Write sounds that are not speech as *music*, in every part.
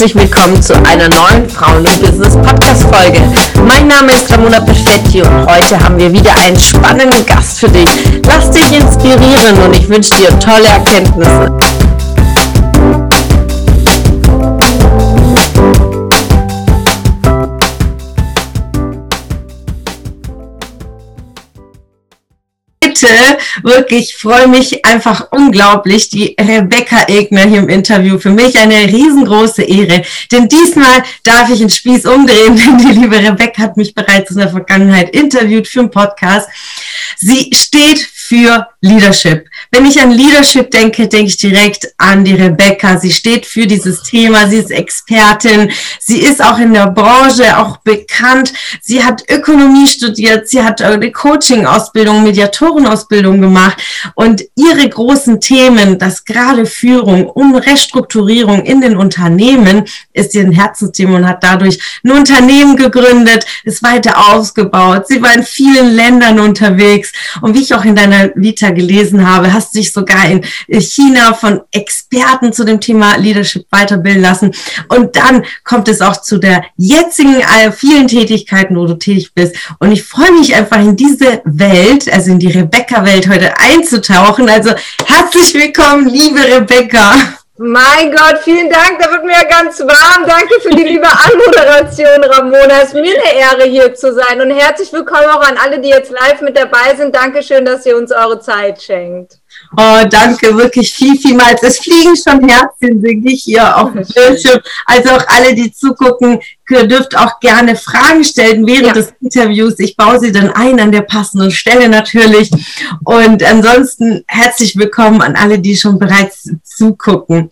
herzlich willkommen zu einer neuen Frauen im Business Podcast Folge. Mein Name ist Ramona Perfetti und heute haben wir wieder einen spannenden Gast für dich. Lass dich inspirieren und ich wünsche dir tolle Erkenntnisse. Heute wirklich freue mich einfach unglaublich, die Rebecca Egner hier im Interview. Für mich eine riesengroße Ehre, denn diesmal darf ich den Spieß umdrehen, *laughs* denn die liebe Rebecca hat mich bereits in der Vergangenheit interviewt für einen Podcast. Sie steht für Leadership. Wenn ich an Leadership denke, denke ich direkt an die Rebecca. Sie steht für dieses Thema, sie ist Expertin, sie ist auch in der Branche auch bekannt. Sie hat Ökonomie studiert, sie hat eine Coaching-Ausbildung, Mediatorenausbildung gemacht und ihre großen Themen, das gerade Führung, um Restrukturierung in den Unternehmen, ist ihr ein Herzensthema und hat dadurch ein Unternehmen gegründet, ist weiter ausgebaut. Sie war in vielen Ländern unterwegs und wie ich auch in deiner Vita gelesen habe, hast dich sogar in China von Experten zu dem Thema Leadership weiterbilden lassen. Und dann kommt es auch zu der jetzigen äh, vielen Tätigkeiten, wo du tätig bist. Und ich freue mich einfach in diese Welt, also in die Rebecca-Welt heute einzutauchen. Also herzlich willkommen, liebe Rebecca. Mein Gott, vielen Dank, da wird mir ja ganz warm. Danke für die liebe Anmoderation, Ramona. Es ist mir eine Ehre, hier zu sein. Und herzlich willkommen auch an alle, die jetzt live mit dabei sind. Dankeschön, dass ihr uns eure Zeit schenkt. Oh, danke, wirklich viel, vielmals. Es fliegen schon Herzchen, singe ich hier auf dem Bildschirm. Also auch alle, die zugucken, dürft auch gerne Fragen stellen während ja. des Interviews. Ich baue sie dann ein an der passenden Stelle natürlich. Und ansonsten herzlich willkommen an alle, die schon bereits zugucken.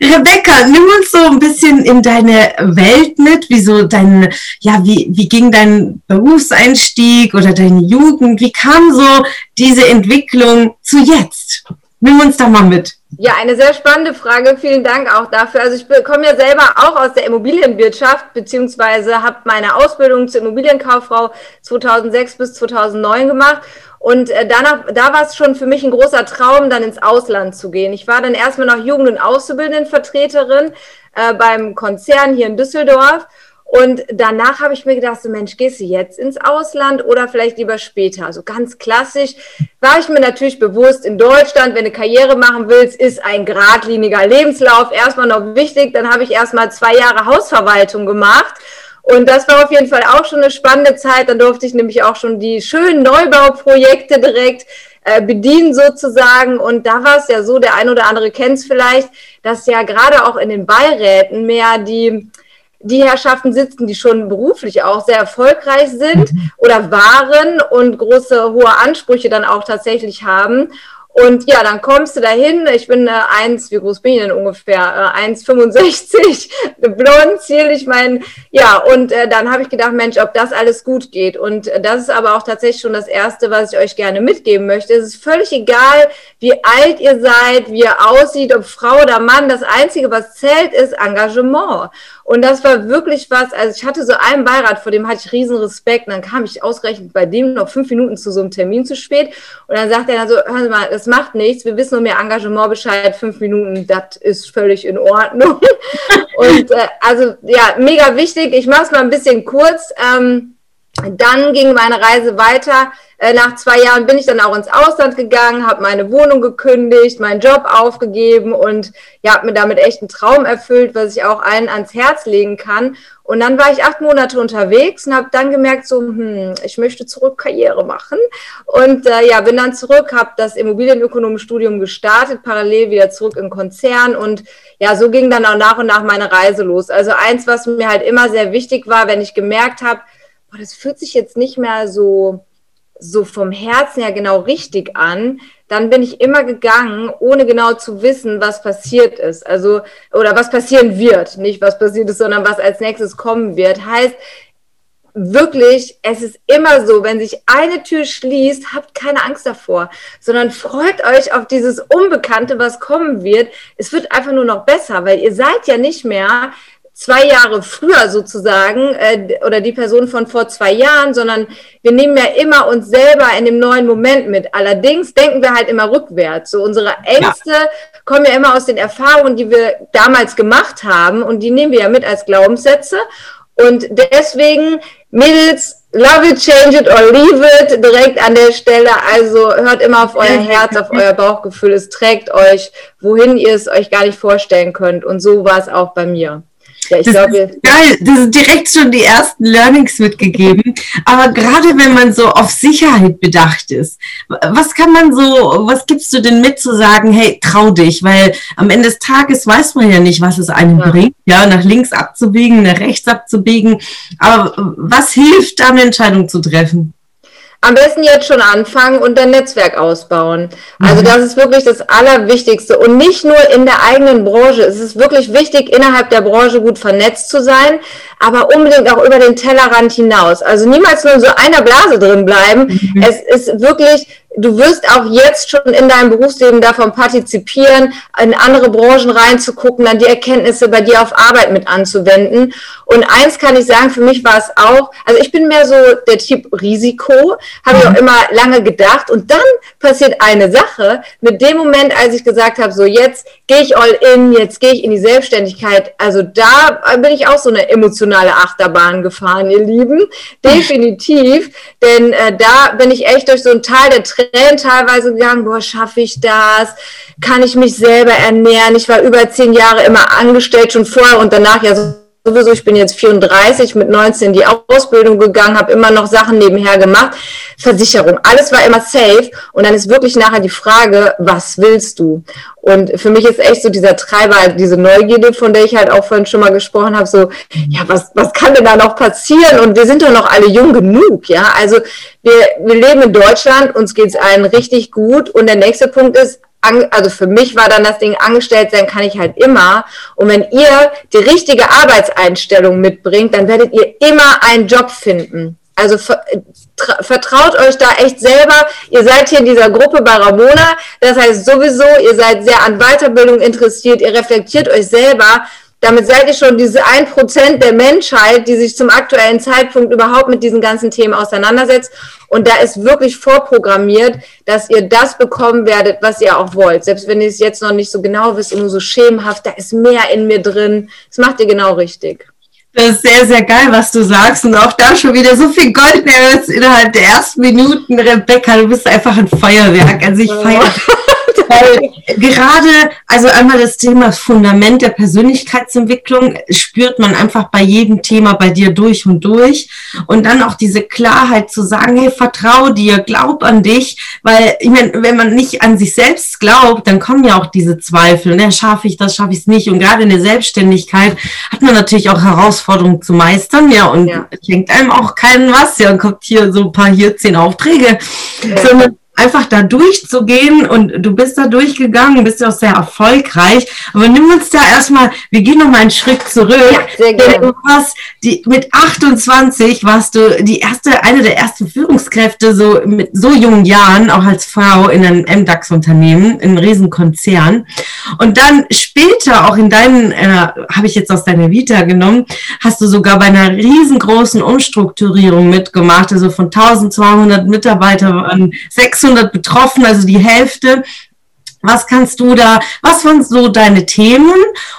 Rebecca, nimm uns so ein bisschen in deine Welt mit, wie so dein, ja, wie, wie ging dein Berufseinstieg oder deine Jugend? Wie kam so diese Entwicklung zu jetzt? Nimm uns da mal mit. Ja, eine sehr spannende Frage. Vielen Dank auch dafür. Also ich komme ja selber auch aus der Immobilienwirtschaft, beziehungsweise habe meine Ausbildung zur Immobilienkauffrau 2006 bis 2009 gemacht. Und äh, danach, da war es schon für mich ein großer Traum, dann ins Ausland zu gehen. Ich war dann erstmal noch Jugend- und Auszubildendenvertreterin äh, beim Konzern hier in Düsseldorf und danach habe ich mir gedacht, so Mensch, gehst du jetzt ins Ausland oder vielleicht lieber später? Also ganz klassisch war ich mir natürlich bewusst, in Deutschland, wenn du Karriere machen willst, ist ein geradliniger Lebenslauf erstmal noch wichtig. Dann habe ich erstmal zwei Jahre Hausverwaltung gemacht. Und das war auf jeden Fall auch schon eine spannende Zeit. Dann durfte ich nämlich auch schon die schönen Neubauprojekte direkt äh, bedienen sozusagen. Und da war es ja so, der ein oder andere kennt es vielleicht, dass ja gerade auch in den Beiräten mehr die die Herrschaften sitzen, die schon beruflich auch sehr erfolgreich sind mhm. oder waren und große, hohe Ansprüche dann auch tatsächlich haben. Und ja, dann kommst du dahin. Ich bin äh, eins, wie groß bin ich denn ungefähr? Äh, 1,65, *laughs* blond, zierlich, mein, ja, und äh, dann habe ich gedacht, Mensch, ob das alles gut geht. Und äh, das ist aber auch tatsächlich schon das Erste, was ich euch gerne mitgeben möchte. Es ist völlig egal, wie alt ihr seid, wie ihr aussieht, ob Frau oder Mann. Das Einzige, was zählt, ist Engagement. Und das war wirklich was, also ich hatte so einen Beirat, vor dem hatte ich riesen Respekt. Und dann kam ich ausgerechnet bei dem noch fünf Minuten zu so einem Termin zu spät. Und dann sagt er dann so, hören Sie mal, das macht nichts, wir wissen um Ihr Engagement Bescheid, fünf Minuten, das ist völlig in Ordnung. *laughs* Und äh, also ja, mega wichtig. Ich mache es mal ein bisschen kurz. Ähm, dann ging meine Reise weiter. Äh, nach zwei Jahren bin ich dann auch ins Ausland gegangen, habe meine Wohnung gekündigt, meinen Job aufgegeben und ja, habe mir damit echt einen Traum erfüllt, was ich auch allen ans Herz legen kann. Und dann war ich acht Monate unterwegs und habe dann gemerkt, so, hm, ich möchte zurück Karriere machen. Und äh, ja, bin dann zurück, habe das Immobilienökonomiestudium gestartet, parallel wieder zurück im Konzern. Und ja, so ging dann auch nach und nach meine Reise los. Also eins, was mir halt immer sehr wichtig war, wenn ich gemerkt habe, boah, das fühlt sich jetzt nicht mehr so, so vom Herzen her genau richtig an, dann bin ich immer gegangen, ohne genau zu wissen, was passiert ist. Also, oder was passieren wird. Nicht was passiert ist, sondern was als nächstes kommen wird. Heißt, wirklich, es ist immer so, wenn sich eine Tür schließt, habt keine Angst davor, sondern freut euch auf dieses Unbekannte, was kommen wird. Es wird einfach nur noch besser, weil ihr seid ja nicht mehr zwei Jahre früher sozusagen äh, oder die Person von vor zwei Jahren, sondern wir nehmen ja immer uns selber in dem neuen Moment mit. Allerdings denken wir halt immer rückwärts. So unsere Ängste ja. kommen ja immer aus den Erfahrungen, die wir damals gemacht haben und die nehmen wir ja mit als Glaubenssätze. Und deswegen, Mädels, love it, change it or leave it, direkt an der Stelle. Also hört immer auf euer Herz, auf euer Bauchgefühl. Es trägt euch, wohin ihr es euch gar nicht vorstellen könnt. Und so war es auch bei mir. Ja, ich das glaube, ist geil. Das sind direkt schon die ersten Learnings mitgegeben. Aber gerade wenn man so auf Sicherheit bedacht ist, was kann man so, was gibst du denn mit zu sagen, hey, trau dich? Weil am Ende des Tages weiß man ja nicht, was es einem ja. bringt, ja, nach links abzubiegen, nach rechts abzubiegen. Aber was hilft, da eine Entscheidung zu treffen? Am besten jetzt schon anfangen und dein Netzwerk ausbauen. Also mhm. das ist wirklich das Allerwichtigste. Und nicht nur in der eigenen Branche. Es ist wirklich wichtig, innerhalb der Branche gut vernetzt zu sein, aber unbedingt auch über den Tellerrand hinaus. Also niemals nur in so einer Blase drin bleiben. Mhm. Es ist wirklich du wirst auch jetzt schon in deinem Berufsleben davon partizipieren, in andere Branchen reinzugucken, dann die Erkenntnisse bei dir auf Arbeit mit anzuwenden. Und eins kann ich sagen, für mich war es auch, also ich bin mehr so der Typ Risiko, habe ich auch mhm. immer lange gedacht. Und dann passiert eine Sache, mit dem Moment, als ich gesagt habe, so jetzt gehe ich all in, jetzt gehe ich in die Selbstständigkeit. Also da bin ich auch so eine emotionale Achterbahn gefahren, ihr Lieben. Definitiv. Denn äh, da bin ich echt durch so ein Tal der Tränen teilweise gegangen, boah, schaffe ich das? Kann ich mich selber ernähren? Ich war über zehn Jahre immer angestellt, schon vorher und danach ja sowieso, ich bin jetzt 34, mit 19 in die Ausbildung gegangen, habe immer noch Sachen nebenher gemacht. Versicherung, alles war immer safe. Und dann ist wirklich nachher die Frage, was willst du? Und für mich ist echt so dieser Treiber, diese Neugierde, von der ich halt auch vorhin schon mal gesprochen habe, so, ja, was, was kann denn da noch passieren? Und wir sind doch noch alle jung genug, ja. Also wir, wir leben in Deutschland, uns geht's allen richtig gut. Und der nächste Punkt ist, also für mich war dann das Ding, angestellt sein kann ich halt immer. Und wenn ihr die richtige Arbeitseinstellung mitbringt, dann werdet ihr immer einen Job finden. Also vertraut euch da echt selber. Ihr seid hier in dieser Gruppe bei Ramona. Das heißt sowieso, ihr seid sehr an Weiterbildung interessiert. Ihr reflektiert euch selber. Damit seid ihr schon diese ein Prozent der Menschheit, die sich zum aktuellen Zeitpunkt überhaupt mit diesen ganzen Themen auseinandersetzt. Und da ist wirklich vorprogrammiert, dass ihr das bekommen werdet, was ihr auch wollt. Selbst wenn ihr es jetzt noch nicht so genau wisst und nur so schemenhaft, da ist mehr in mir drin. Das macht ihr genau richtig. Das ist sehr, sehr geil, was du sagst. Und auch da schon wieder so viel Gold innerhalb der ersten Minuten. Rebecca, du bist einfach ein Feuerwerk. Also ich feiere Weil *laughs* gerade, also einmal das Thema Fundament der Persönlichkeitsentwicklung spürt man einfach bei jedem Thema bei dir durch und durch. Und dann auch diese Klarheit zu sagen, hey, vertrau dir, glaub an dich. Weil, ich meine, wenn man nicht an sich selbst glaubt, dann kommen ja auch diese Zweifel. Ne? Schaffe ich das, schaffe ich es nicht? Und gerade in der Selbstständigkeit hat man natürlich auch Herausforderungen zu meistern. Ja, und ja. schenkt einem auch keinen was. Ja, und kommt hier so ein paar, hier zehn Aufträge. Ja. Sondern einfach da durchzugehen und du bist da durchgegangen, bist ja auch sehr erfolgreich. Aber nimm uns da erstmal, wir gehen noch mal einen Schritt zurück. Ja, sehr gerne. Du hast die, mit 28 warst du die erste, eine der ersten Führungskräfte so mit so jungen Jahren, auch als Frau in einem MDAX-Unternehmen, in einem Riesenkonzern. Und dann später auch in deinen, äh, habe ich jetzt aus deiner Vita genommen, hast du sogar bei einer riesengroßen Umstrukturierung mitgemacht, also von 1200 Mitarbeitern an 600 600 betroffen, also die Hälfte. Was kannst du da, was waren so deine Themen?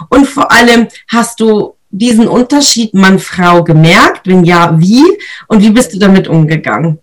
Und vor allem hast du diesen Unterschied Mann-Frau gemerkt? Wenn ja, wie? Und wie bist du damit umgegangen?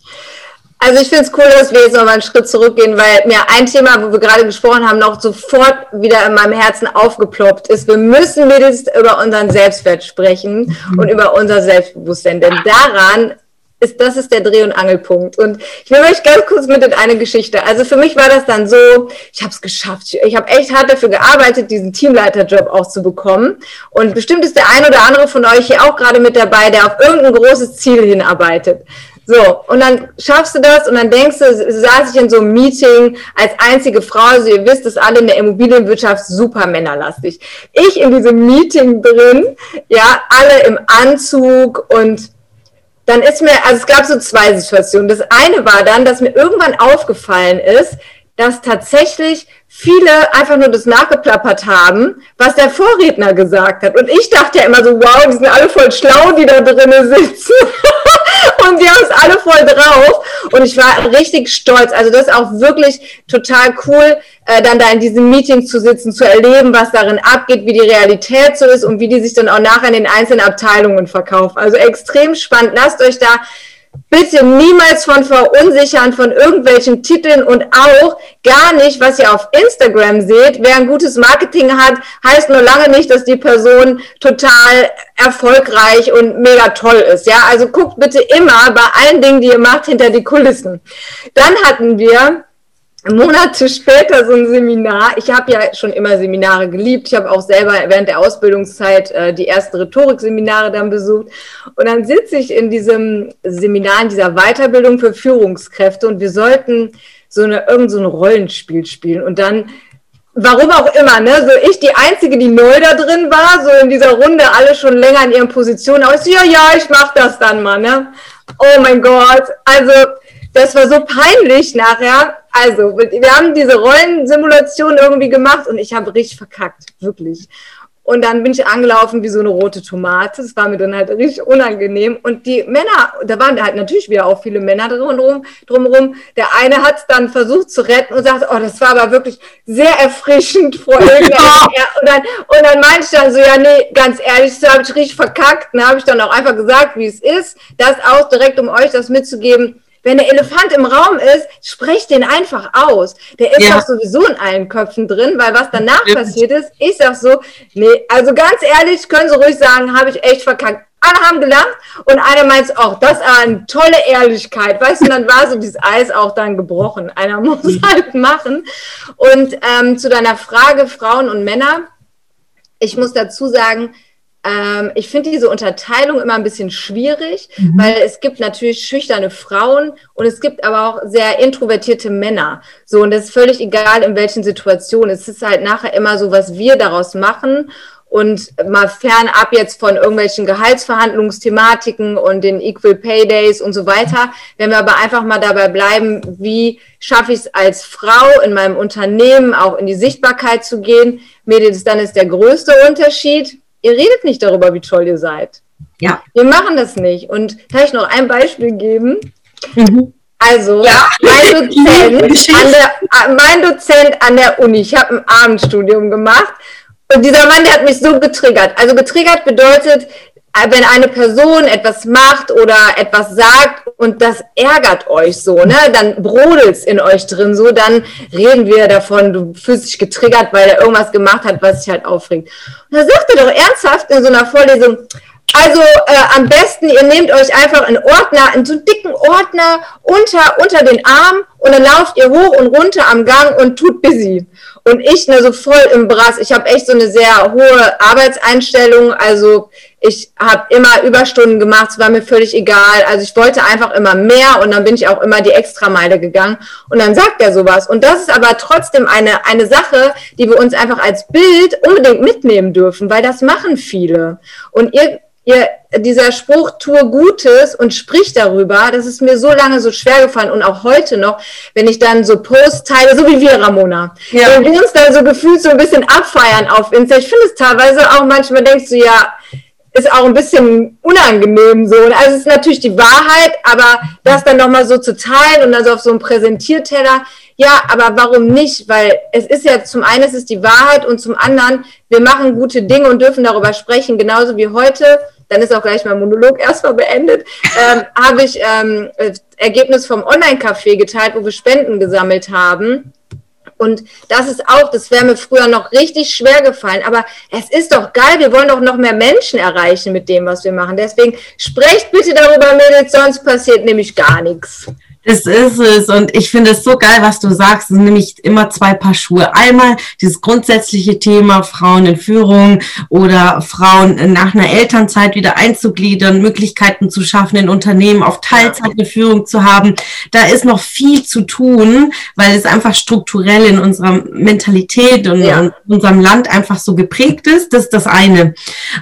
Also ich finde es cool, dass wir jetzt noch mal einen Schritt zurückgehen, weil mir ein Thema, wo wir gerade gesprochen haben, noch sofort wieder in meinem Herzen aufgeploppt ist. Wir müssen wenigstens über unseren Selbstwert sprechen mhm. und über unser Selbstbewusstsein, denn daran ist, das ist der Dreh- und Angelpunkt. Und ich will euch ganz kurz mit in eine Geschichte. Also für mich war das dann so, ich habe es geschafft. Ich habe echt hart dafür gearbeitet, diesen Teamleiterjob auch zu bekommen. Und bestimmt ist der ein oder andere von euch hier auch gerade mit dabei, der auf irgendein großes Ziel hinarbeitet. So, und dann schaffst du das und dann denkst du, saß ich in so einem Meeting als einzige Frau, also ihr wisst es alle in der Immobilienwirtschaft super männerlastig. Ich in diesem Meeting drin, ja, alle im Anzug und dann ist mir, also es gab so zwei Situationen. Das eine war dann, dass mir irgendwann aufgefallen ist, dass tatsächlich viele einfach nur das nachgeplappert haben, was der Vorredner gesagt hat. Und ich dachte ja immer so, wow, die sind alle voll schlau, die da drinnen sitzen. *laughs* und die haben es alle voll drauf. Und ich war richtig stolz. Also das ist auch wirklich total cool, äh, dann da in diesem Meeting zu sitzen, zu erleben, was darin abgeht, wie die Realität so ist und wie die sich dann auch nachher in den einzelnen Abteilungen verkaufen. Also extrem spannend. Lasst euch da bitte niemals von verunsichern von irgendwelchen Titeln und auch gar nicht, was ihr auf Instagram seht. Wer ein gutes Marketing hat, heißt nur lange nicht, dass die Person total erfolgreich und mega toll ist. Ja, also guckt bitte immer bei allen Dingen, die ihr macht, hinter die Kulissen. Dann hatten wir Monate später so ein Seminar. Ich habe ja schon immer Seminare geliebt. Ich habe auch selber während der Ausbildungszeit äh, die ersten Rhetorikseminare dann besucht. Und dann sitze ich in diesem Seminar, in dieser Weiterbildung für Führungskräfte und wir sollten so eine irgend so ein Rollenspiel spielen und dann Warum auch immer, ne? So ich die Einzige, die neu da drin war, so in dieser Runde, alle schon länger in ihren Positionen. Aber ich so, ja, ja, ich mach das dann mal, ne? Oh mein Gott. Also, das war so peinlich nachher. Also, wir haben diese Rollensimulation irgendwie gemacht und ich habe richtig verkackt, wirklich. Und dann bin ich angelaufen wie so eine rote Tomate. Das war mir dann halt richtig unangenehm. Und die Männer, da waren halt natürlich wieder auch viele Männer drumherum. drumherum. Der eine hat es dann versucht zu retten und sagt, oh, das war aber wirklich sehr erfrischend vor *laughs* irgendeiner. und, dann, und dann meinte ich dann so, ja, nee, ganz ehrlich, so habe ich richtig verkackt. Dann habe ich dann auch einfach gesagt, wie es ist. Das auch direkt, um euch das mitzugeben wenn der Elefant im Raum ist, sprecht den einfach aus. Der ist ja. doch sowieso in allen Köpfen drin, weil was danach ja. passiert ist, ich sag so, nee, also ganz ehrlich, können Sie ruhig sagen, habe ich echt verkackt. Alle haben gelacht und einer meint, auch das war eine tolle Ehrlichkeit. Weißt du, dann war so dieses Eis auch dann gebrochen. Einer muss mhm. halt machen. Und ähm, zu deiner Frage, Frauen und Männer, ich muss dazu sagen, ähm, ich finde diese Unterteilung immer ein bisschen schwierig, mhm. weil es gibt natürlich schüchterne Frauen und es gibt aber auch sehr introvertierte Männer. So, und das ist völlig egal, in welchen Situationen. Es ist halt nachher immer so, was wir daraus machen. Und mal fernab jetzt von irgendwelchen Gehaltsverhandlungsthematiken und den Equal Pay Days und so weiter, wenn wir aber einfach mal dabei bleiben, wie schaffe ich es als Frau in meinem Unternehmen auch in die Sichtbarkeit zu gehen, Mädels, dann ist der größte Unterschied ihr redet nicht darüber, wie toll ihr seid. Ja. Wir machen das nicht. Und kann ich noch ein Beispiel geben? Mhm. Also, ja. mein, *laughs* Dozent an der, äh, mein Dozent an der Uni, ich habe ein Abendstudium gemacht und dieser Mann, der hat mich so getriggert. Also getriggert bedeutet, wenn eine Person etwas macht oder etwas sagt und das ärgert euch so, ne, dann brodelt's in euch drin so, dann reden wir davon, du fühlst dich getriggert, weil er irgendwas gemacht hat, was dich halt aufregt. Und da sagt er doch ernsthaft in so einer Vorlesung, also äh, am besten, ihr nehmt euch einfach einen Ordner, einen so dicken Ordner unter, unter den Arm und dann lauft ihr hoch und runter am Gang und tut busy. Und ich ne, so voll im Brass. Ich habe echt so eine sehr hohe Arbeitseinstellung. Also ich habe immer Überstunden gemacht, es war mir völlig egal. Also ich wollte einfach immer mehr und dann bin ich auch immer die Extrameile gegangen. Und dann sagt er sowas. Und das ist aber trotzdem eine, eine Sache, die wir uns einfach als Bild unbedingt mitnehmen dürfen, weil das machen viele. Und ihr, ihr, dieser Spruch, tue Gutes und sprich darüber, das ist mir so lange so schwer gefallen und auch heute noch, wenn ich dann so Posts teile, so wie wir, Ramona. Ja. Wenn wir uns dann so gefühlt so ein bisschen abfeiern auf Insta. Ich finde es teilweise auch manchmal denkst du, ja, ist auch ein bisschen unangenehm so. Also es ist natürlich die Wahrheit, aber das dann nochmal so zu teilen und dann so auf so einem Präsentierteller, ja, aber warum nicht? Weil es ist ja zum einen es ist die Wahrheit und zum anderen, wir machen gute Dinge und dürfen darüber sprechen, genauso wie heute. Dann ist auch gleich mein Monolog erstmal beendet. Ähm, *laughs* habe ich ähm, Ergebnis vom Online-Café geteilt, wo wir Spenden gesammelt haben. Und das ist auch, das wäre mir früher noch richtig schwer gefallen. Aber es ist doch geil, wir wollen doch noch mehr Menschen erreichen mit dem, was wir machen. Deswegen sprecht bitte darüber, Mädels, sonst passiert nämlich gar nichts. Das ist es. Und ich finde es so geil, was du sagst. Es sind nämlich immer zwei Paar Schuhe. Einmal dieses grundsätzliche Thema Frauen in Führung oder Frauen nach einer Elternzeit wieder einzugliedern, Möglichkeiten zu schaffen, in Unternehmen auf Teilzeit eine Führung zu haben. Da ist noch viel zu tun, weil es einfach strukturell in unserer Mentalität und ja. in unserem Land einfach so geprägt ist. Das ist das eine.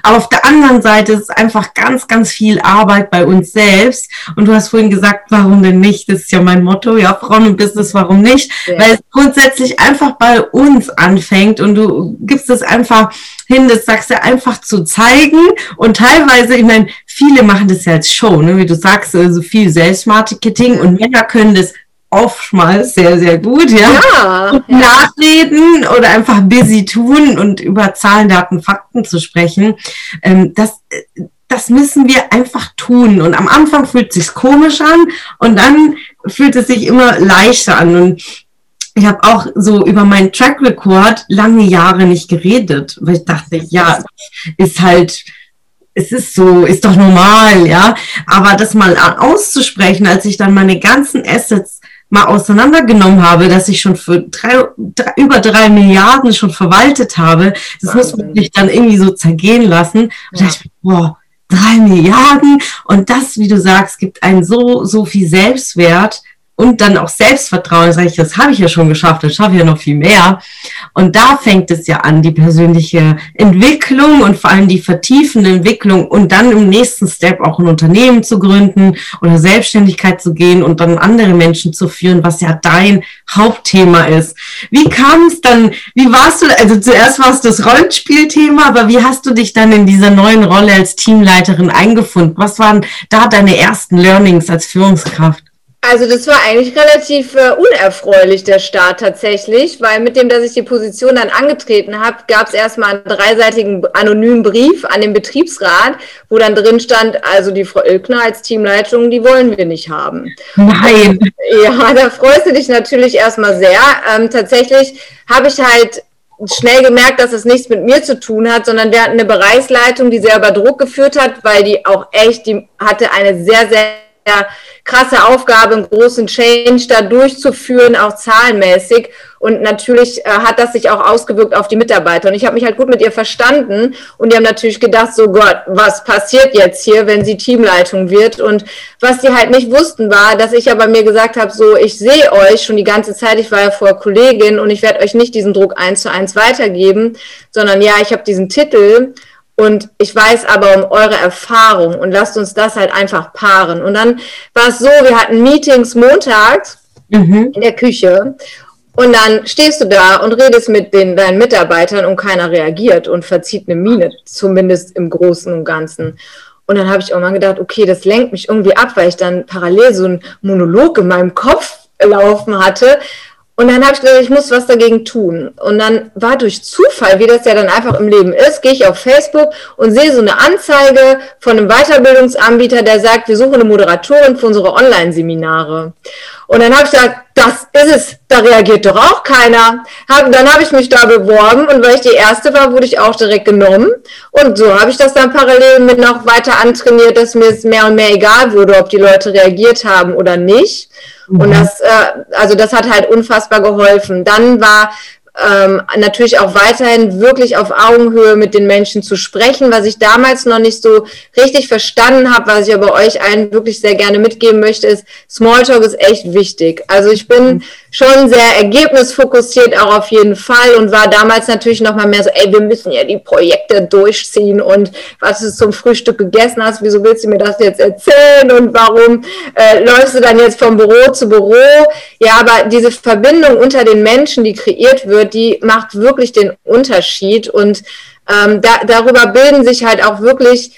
Aber auf der anderen Seite ist es einfach ganz, ganz viel Arbeit bei uns selbst. Und du hast vorhin gesagt, warum denn nicht? das ist ja mein Motto, ja, Frauen im Business, warum nicht? Ja. Weil es grundsätzlich einfach bei uns anfängt und du gibst es einfach hin, das sagst du einfach zu zeigen und teilweise, ich meine, viele machen das ja als Show, ne? wie du sagst, so also viel Selbstmarketing und Männer können das oftmals sehr, sehr gut, ja. ja, ja. Nachreden oder einfach busy tun und über Zahlen, Daten, Fakten zu sprechen. Ähm, das, das müssen wir einfach tun. Und am Anfang fühlt es sich komisch an und dann fühlt es sich immer leichter an. Und ich habe auch so über meinen Track Record lange Jahre nicht geredet, weil ich dachte, ja, ist halt, es ist so, ist doch normal, ja. Aber das mal auszusprechen, als ich dann meine ganzen Assets mal auseinandergenommen habe, dass ich schon für drei, drei, über drei Milliarden schon verwaltet habe, das Wahnsinn. muss man sich dann irgendwie so zergehen lassen. Und ja. da ich, boah, drei Milliarden. Und das, wie du sagst, gibt einen so, so viel Selbstwert, und dann auch Selbstvertrauen, sage ich, das habe ich ja schon geschafft, das schaffe ich ja noch viel mehr. Und da fängt es ja an, die persönliche Entwicklung und vor allem die vertiefende Entwicklung und dann im nächsten Step auch ein Unternehmen zu gründen oder Selbstständigkeit zu gehen und dann andere Menschen zu führen, was ja dein Hauptthema ist. Wie kam es dann, wie warst du, also zuerst war es das Rollenspielthema, aber wie hast du dich dann in dieser neuen Rolle als Teamleiterin eingefunden? Was waren da deine ersten Learnings als Führungskraft? Also das war eigentlich relativ äh, unerfreulich, der Start tatsächlich, weil mit dem, dass ich die Position dann angetreten habe, gab es erstmal einen dreiseitigen anonymen Brief an den Betriebsrat, wo dann drin stand, also die Frau Ilkner als Teamleitung, die wollen wir nicht haben. Nein. *laughs* Ja, da freust du dich natürlich erstmal sehr. Ähm, tatsächlich habe ich halt schnell gemerkt, dass es nichts mit mir zu tun hat, sondern wir hatten eine Bereichsleitung, die sehr über Druck geführt hat, weil die auch echt, die hatte eine sehr, sehr krasse Aufgabe, einen großen Change da durchzuführen, auch zahlenmäßig. Und natürlich äh, hat das sich auch ausgewirkt auf die Mitarbeiter. Und ich habe mich halt gut mit ihr verstanden. Und die haben natürlich gedacht, so Gott, was passiert jetzt hier, wenn sie Teamleitung wird? Und was die halt nicht wussten, war, dass ich aber mir gesagt habe, so, ich sehe euch schon die ganze Zeit, ich war ja vorher Kollegin und ich werde euch nicht diesen Druck eins zu eins weitergeben, sondern ja, ich habe diesen Titel und ich weiß aber um eure Erfahrung und lasst uns das halt einfach paaren. Und dann war es so, wir hatten Meetings montags mhm. in der Küche und dann stehst du da und redest mit den, deinen Mitarbeitern und keiner reagiert und verzieht eine Miene, zumindest im Großen und Ganzen. Und dann habe ich auch mal gedacht, okay, das lenkt mich irgendwie ab, weil ich dann parallel so einen Monolog in meinem Kopf laufen hatte, und dann habe ich gesagt, ich muss was dagegen tun. Und dann war durch Zufall, wie das ja dann einfach im Leben ist, gehe ich auf Facebook und sehe so eine Anzeige von einem Weiterbildungsanbieter, der sagt, wir suchen eine Moderatorin für unsere Online-Seminare. Und dann habe ich gesagt, das ist es, da reagiert doch auch keiner. Hab, dann habe ich mich da beworben und weil ich die Erste war, wurde ich auch direkt genommen. Und so habe ich das dann parallel mit noch weiter antrainiert, dass mir es mehr und mehr egal wurde, ob die Leute reagiert haben oder nicht. Mhm. Und das, äh, also das hat halt unfassbar geholfen. Dann war ähm, natürlich auch weiterhin wirklich auf Augenhöhe mit den Menschen zu sprechen, was ich damals noch nicht so richtig verstanden habe, was ich aber euch allen wirklich sehr gerne mitgeben möchte, ist, Smalltalk ist echt wichtig. Also ich bin mhm. schon sehr ergebnisfokussiert auch auf jeden Fall und war damals natürlich noch mal mehr so, ey, wir müssen ja die Projekte durchziehen und was du zum Frühstück gegessen hast, wieso willst du mir das jetzt erzählen und warum äh, läufst du dann jetzt vom Büro zu Büro? Ja, aber diese Verbindung unter den Menschen, die kreiert wird, die macht wirklich den Unterschied. Und ähm, da, darüber bilden sich halt auch wirklich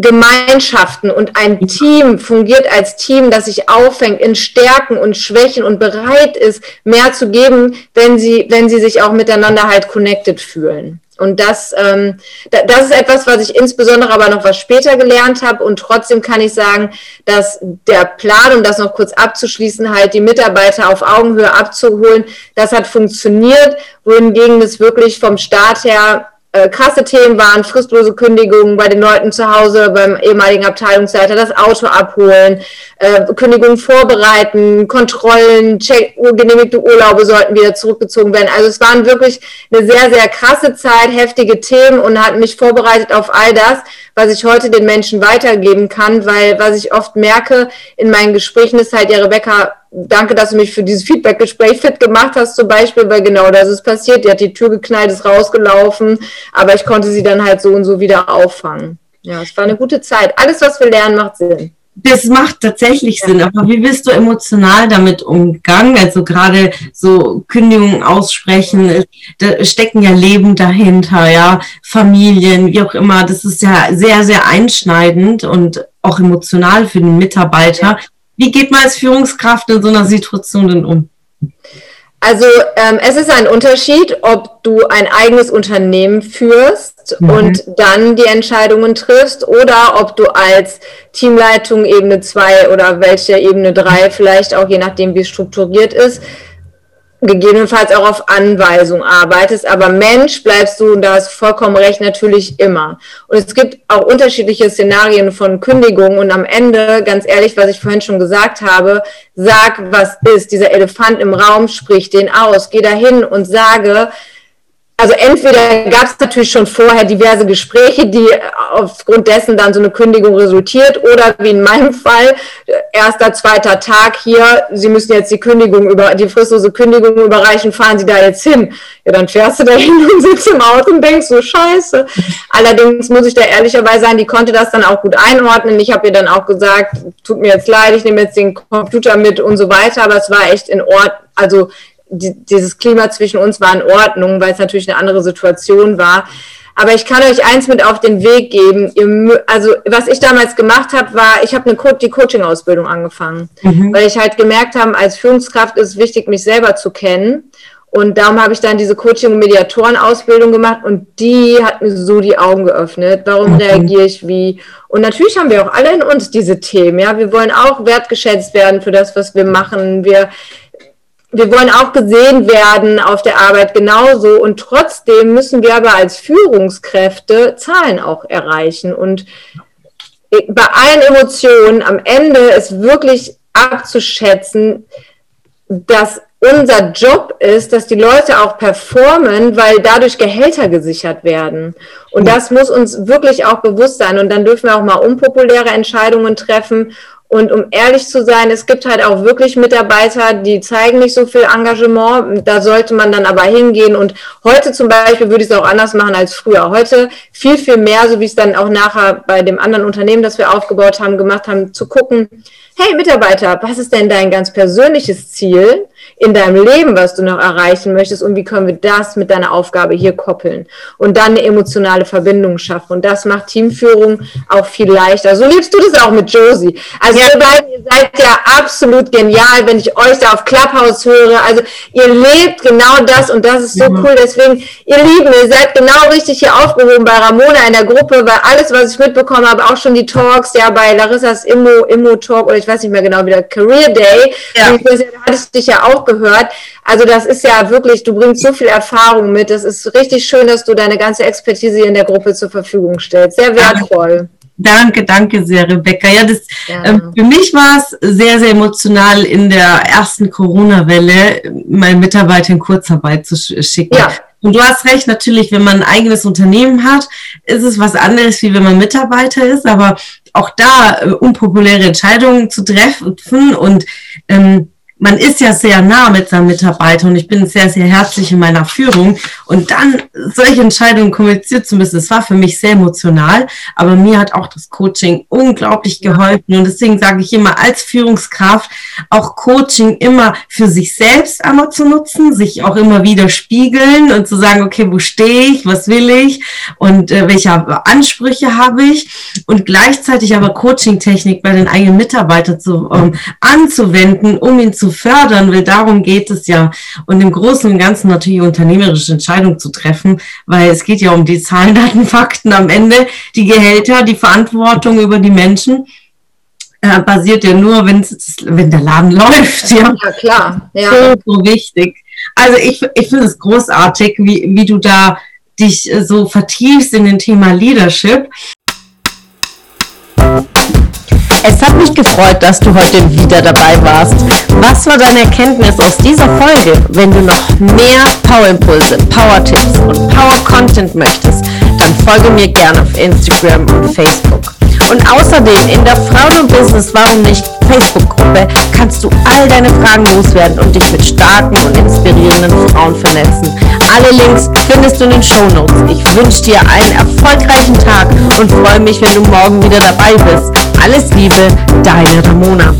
Gemeinschaften und ein Team fungiert als Team, das sich auffängt in Stärken und Schwächen und bereit ist, mehr zu geben, wenn sie, wenn sie sich auch miteinander halt connected fühlen. Und das, ähm, das ist etwas, was ich insbesondere aber noch was später gelernt habe. Und trotzdem kann ich sagen, dass der Plan, um das noch kurz abzuschließen, halt die Mitarbeiter auf Augenhöhe abzuholen, das hat funktioniert, wohingegen es wirklich vom Start her äh, krasse Themen waren, fristlose Kündigungen bei den Leuten zu Hause, beim ehemaligen Abteilungsleiter, das Auto abholen, äh, Kündigungen vorbereiten, Kontrollen, check, genehmigte Urlaube sollten wieder zurückgezogen werden. Also es waren wirklich eine sehr, sehr krasse Zeit, heftige Themen und hat mich vorbereitet auf all das, was ich heute den Menschen weitergeben kann, weil was ich oft merke in meinen Gesprächen ist halt, ja, Rebecca, danke, dass du mich für dieses Feedback-Gespräch fit gemacht hast, zum Beispiel, weil genau das ist passiert. Die hat die Tür geknallt, ist rausgelaufen, aber ich konnte sie dann halt so und so wieder auffangen. Ja, es war eine gute Zeit. Alles, was wir lernen, macht Sinn. das macht tatsächlich Sinn, aber wie bist du emotional damit umgegangen? Also gerade so Kündigungen aussprechen, da stecken ja Leben dahinter, ja, Familien, wie auch immer. Das ist ja sehr, sehr einschneidend und auch emotional für den Mitarbeiter. Wie geht man als Führungskraft in so einer Situation denn um? Also ähm, es ist ein Unterschied, ob du ein eigenes Unternehmen führst mhm. und dann die Entscheidungen triffst oder ob du als Teamleitung Ebene 2 oder welche Ebene 3 vielleicht auch, je nachdem wie es strukturiert ist, gegebenenfalls auch auf Anweisung arbeitest, aber Mensch bleibst du, und da hast vollkommen recht, natürlich immer. Und es gibt auch unterschiedliche Szenarien von Kündigungen und am Ende, ganz ehrlich, was ich vorhin schon gesagt habe, sag, was ist. Dieser Elefant im Raum, sprich den aus. Geh dahin und sage, also entweder gab es natürlich schon vorher diverse Gespräche, die aufgrund dessen dann so eine Kündigung resultiert, oder wie in meinem Fall, erster, zweiter Tag hier, Sie müssen jetzt die Kündigung über, die fristlose Kündigung überreichen, fahren Sie da jetzt hin. Ja, dann fährst du da *laughs* hin und sitzt im Auto und denkst so, scheiße. Allerdings muss ich da ehrlicherweise sagen, die konnte das dann auch gut einordnen. Ich habe ihr dann auch gesagt, tut mir jetzt leid, ich nehme jetzt den Computer mit und so weiter, aber es war echt in Ordnung, also die, dieses Klima zwischen uns war in Ordnung, weil es natürlich eine andere Situation war. Aber ich kann euch eins mit auf den Weg geben. Ihr, also was ich damals gemacht habe, war, ich habe Co die Coaching-Ausbildung angefangen, mhm. weil ich halt gemerkt habe, als Führungskraft ist es wichtig, mich selber zu kennen. Und darum habe ich dann diese Coaching- und Mediatoren-Ausbildung gemacht und die hat mir so die Augen geöffnet. Warum okay. reagiere ich wie? Und natürlich haben wir auch alle in uns diese Themen. Ja, wir wollen auch wertgeschätzt werden für das, was wir machen. Wir wir wollen auch gesehen werden auf der Arbeit genauso. Und trotzdem müssen wir aber als Führungskräfte Zahlen auch erreichen. Und bei allen Emotionen am Ende ist wirklich abzuschätzen, dass unser Job ist, dass die Leute auch performen, weil dadurch Gehälter gesichert werden. Und das muss uns wirklich auch bewusst sein. Und dann dürfen wir auch mal unpopuläre Entscheidungen treffen und um ehrlich zu sein, es gibt halt auch wirklich Mitarbeiter, die zeigen nicht so viel Engagement. Da sollte man dann aber hingehen. Und heute zum Beispiel würde ich es auch anders machen als früher. Heute viel, viel mehr, so wie es dann auch nachher bei dem anderen Unternehmen, das wir aufgebaut haben, gemacht haben, zu gucken, hey Mitarbeiter, was ist denn dein ganz persönliches Ziel? In deinem Leben, was du noch erreichen möchtest und wie können wir das mit deiner Aufgabe hier koppeln und dann eine emotionale Verbindung schaffen. Und das macht Teamführung auch viel leichter. So liebst du das auch mit Josie. Also ja. ihr beiden, ihr seid ja absolut genial, wenn ich euch da auf Clubhouse höre. Also ihr lebt genau das und das ist so ja. cool. Deswegen, ihr Lieben, ihr seid genau richtig hier aufgehoben bei Ramona in der Gruppe, weil alles, was ich mitbekommen habe, auch schon die Talks, ja, bei Larissas Immo, Immo Talk oder ich weiß nicht mehr genau, wieder Career Day. Ja. Da hattest du dich ja auch gehört. Also das ist ja wirklich, du bringst so viel Erfahrung mit. Es ist richtig schön, dass du deine ganze Expertise in der Gruppe zur Verfügung stellst. Sehr wertvoll. Danke, danke sehr, Rebecca. Ja, das, ja. Ähm, für mich war es sehr, sehr emotional in der ersten Corona-Welle, meinen Mitarbeiter in Kurzarbeit zu schicken. Ja. Und du hast recht, natürlich, wenn man ein eigenes Unternehmen hat, ist es was anderes, wie wenn man Mitarbeiter ist. Aber auch da äh, unpopuläre Entscheidungen zu treffen und ähm, man ist ja sehr nah mit seinem Mitarbeiter und ich bin sehr, sehr herzlich in meiner Führung. Und dann solche Entscheidungen kommuniziert zu müssen, das war für mich sehr emotional. Aber mir hat auch das Coaching unglaublich geholfen. Und deswegen sage ich immer als Führungskraft auch Coaching immer für sich selbst einmal zu nutzen, sich auch immer wieder spiegeln und zu sagen, okay, wo stehe ich, was will ich und äh, welche Ansprüche habe ich und gleichzeitig aber Coaching-Technik bei den eigenen Mitarbeitern zu, ähm, anzuwenden, um ihn zu fördern, weil darum geht es ja. Und im Großen und Ganzen natürlich unternehmerische Entscheidungen zu treffen, weil es geht ja um die Zahlen, *laughs* Daten, Fakten am Ende, die Gehälter, die Verantwortung über die Menschen. Äh, basiert ja nur, wenn wenn der Laden läuft. Ja, ja klar. Ja. So, so wichtig. Also ich, ich finde es großartig, wie, wie du da dich so vertiefst in den Thema Leadership. Es hat mich gefreut, dass du heute wieder dabei warst. Was war deine Erkenntnis aus dieser Folge? Wenn du noch mehr Power-Impulse, Power-Tipps und Power-Content möchtest, dann folge mir gerne auf Instagram und Facebook. Und außerdem in der Frauen und Business Warum nicht Facebook-Gruppe kannst du all deine Fragen loswerden und dich mit starken und inspirierenden Frauen vernetzen. Alle Links findest du in den Show Notes. Ich wünsche dir einen erfolgreichen Tag und freue mich, wenn du morgen wieder dabei bist. Alles Liebe, deine Ramona.